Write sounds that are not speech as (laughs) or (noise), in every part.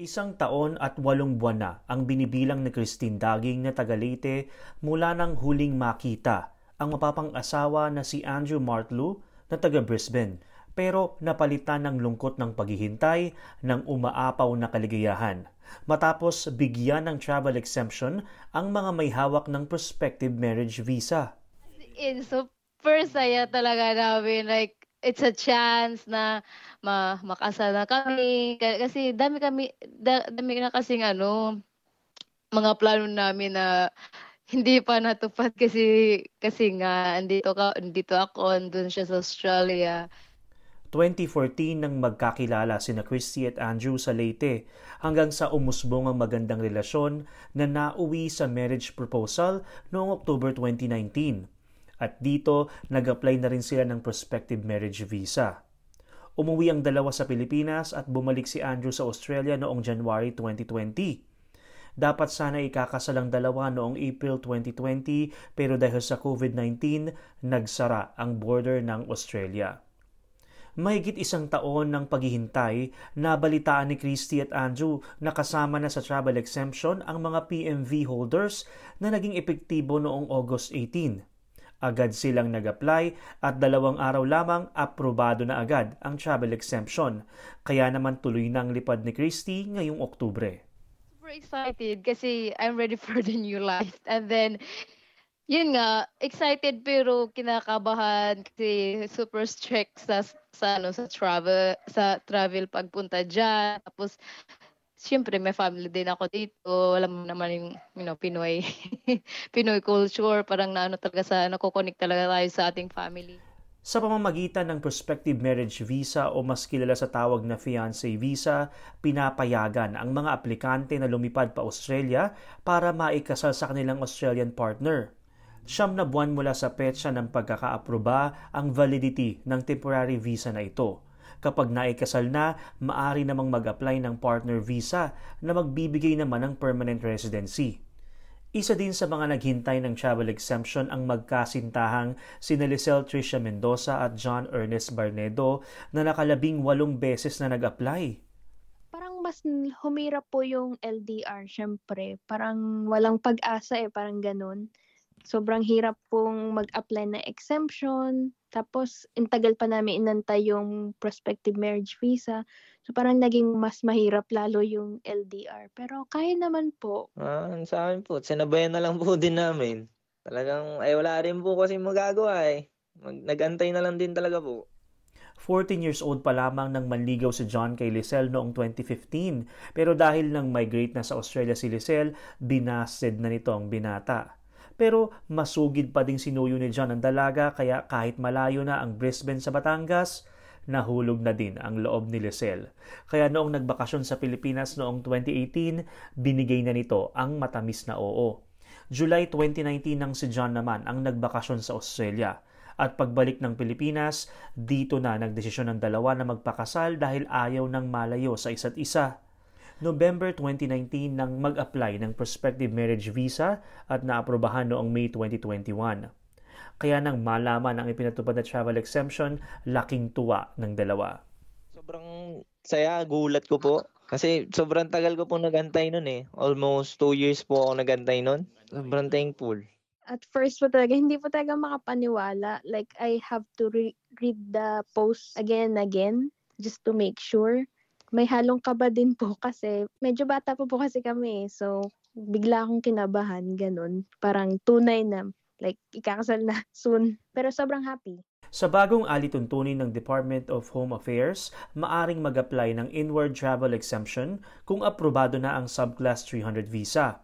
Isang taon at walong buwan na ang binibilang ni Christine Daging na Tagalite mula nang huling makita ang mapapang asawa na si Andrew Martlu na taga Brisbane pero napalitan ng lungkot ng paghihintay ng umaapaw na kaligayahan matapos bigyan ng travel exemption ang mga may hawak ng prospective marriage visa. It's super saya talaga namin. Like, it's a chance na ma makasal na kami. Kasi dami kami, da, dami na kasing ano, mga plano namin na hindi pa natupad kasi kasi nga andito ka andito ako andun siya sa Australia 2014 nang magkakilala sina Christy at Andrew sa Leyte hanggang sa umusbong ang magandang relasyon na nauwi sa marriage proposal noong October 2019. At dito, nag-apply na rin sila ng prospective marriage visa. Umuwi ang dalawa sa Pilipinas at bumalik si Andrew sa Australia noong January 2020. Dapat sana ikakasal ang dalawa noong April 2020 pero dahil sa COVID-19, nagsara ang border ng Australia. Mahigit isang taon ng paghihintay, nabalitaan ni Christy at Andrew na kasama na sa travel exemption ang mga PMV holders na naging epektibo noong August 18. Agad silang nag-apply at dalawang araw lamang aprobado na agad ang travel exemption. Kaya naman tuloy na ang lipad ni Christy ngayong Oktubre. Super excited kasi I'm ready for the new life. And then, yun nga, excited pero kinakabahan kasi super strict sa sa ano sa travel sa travel pagpunta diyan. Tapos siyempre may family din ako dito. Alam mo naman yung you know, Pinoy (laughs) Pinoy culture, parang naano talaga sa nako-connect talaga tayo sa ating family. Sa pamamagitan ng prospective marriage visa o mas kilala sa tawag na fiancé visa, pinapayagan ang mga aplikante na lumipad pa Australia para maikasal sa kanilang Australian partner. Siyam na buwan mula sa petsa ng pagkakaaproba ang validity ng temporary visa na ito Kapag naikasal na, maari namang mag-apply ng partner visa na magbibigay naman ng permanent residency. Isa din sa mga naghintay ng travel exemption ang magkasintahang sina Lisel Tricia Mendoza at John Ernest Barnedo na nakalabing walong beses na nag-apply. Parang mas humirap po yung LDR, syempre. Parang walang pag-asa eh, parang ganun sobrang hirap pong mag-apply na exemption. Tapos, intagal pa namin inantay yung prospective marriage visa. So, parang naging mas mahirap lalo yung LDR. Pero kaya naman po. Ah, sa amin po, sinabayan na lang po din namin. Talagang, ay wala rin po kasi magagawa eh. Mag- nagantay na lang din talaga po. 14 years old pa lamang nang manligaw si John kay Lisel noong 2015. Pero dahil nang migrate na sa Australia si Lisel, binasted na nito ang binata. Pero masugid pa ding sinuyo ni John ang dalaga kaya kahit malayo na ang Brisbane sa Batangas, nahulog na din ang loob ni Lisel. Kaya noong nagbakasyon sa Pilipinas noong 2018, binigay na nito ang matamis na oo. July 2019 nang si John naman ang nagbakasyon sa Australia. At pagbalik ng Pilipinas, dito na nagdesisyon ng dalawa na magpakasal dahil ayaw ng malayo sa isa't isa. November 2019 nang mag-apply ng prospective marriage visa at naaprobahan noong May 2021. Kaya nang malaman ang ipinatupad na travel exemption, laking tuwa ng dalawa. Sobrang saya, gulat ko po. Kasi sobrang tagal ko po nagantay nun eh. Almost two years po ako nagantay nun. Sobrang thankful. At first po talaga, hindi po talaga makapaniwala. Like, I have to re- read the post again and again just to make sure may halong kaba din po (laughs) kasi medyo bata po po kasi kami. So, bigla akong kinabahan, ganun. Parang tunay na, like, ikakasal na (laughs) soon. Pero sobrang happy. Sa bagong alituntunin ng Department of Home Affairs, maaring mag-apply ng inward travel exemption kung aprobado na ang Subclass 300 visa.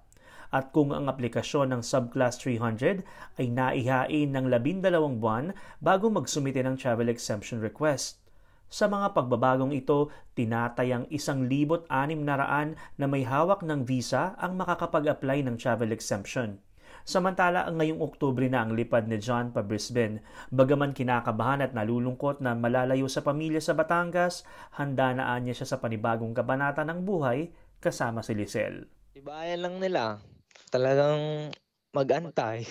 At kung ang aplikasyon ng Subclass 300 ay naihain ng labindalawang buwan bago magsumite ng travel exemption request. Sa mga pagbabagong ito, tinatayang isang libot anim na raan na may hawak ng visa ang makakapag-apply ng travel exemption. Samantala, ang ngayong Oktubre na ang lipad ni John pa Brisbane. Bagaman kinakabahan at nalulungkot na malalayo sa pamilya sa Batangas, handa na niya siya sa panibagong kabanata ng buhay kasama si Lisel. Ibayan lang nila. Talagang mag-antay.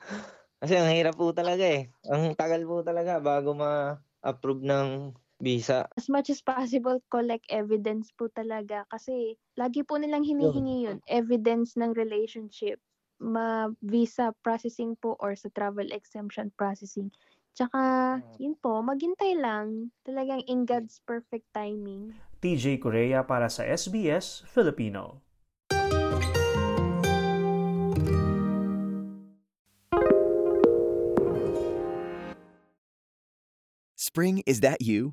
(laughs) Kasi ang hirap po talaga eh. Ang tagal po talaga bago ma-approve ng visa. As much as possible, collect evidence po talaga. Kasi lagi po nilang hinihingi yun. Evidence ng relationship. Ma-visa processing po or sa travel exemption processing. Tsaka, yun po, maghintay lang. Talagang in God's perfect timing. TJ Korea para sa SBS Filipino. Spring, is that you?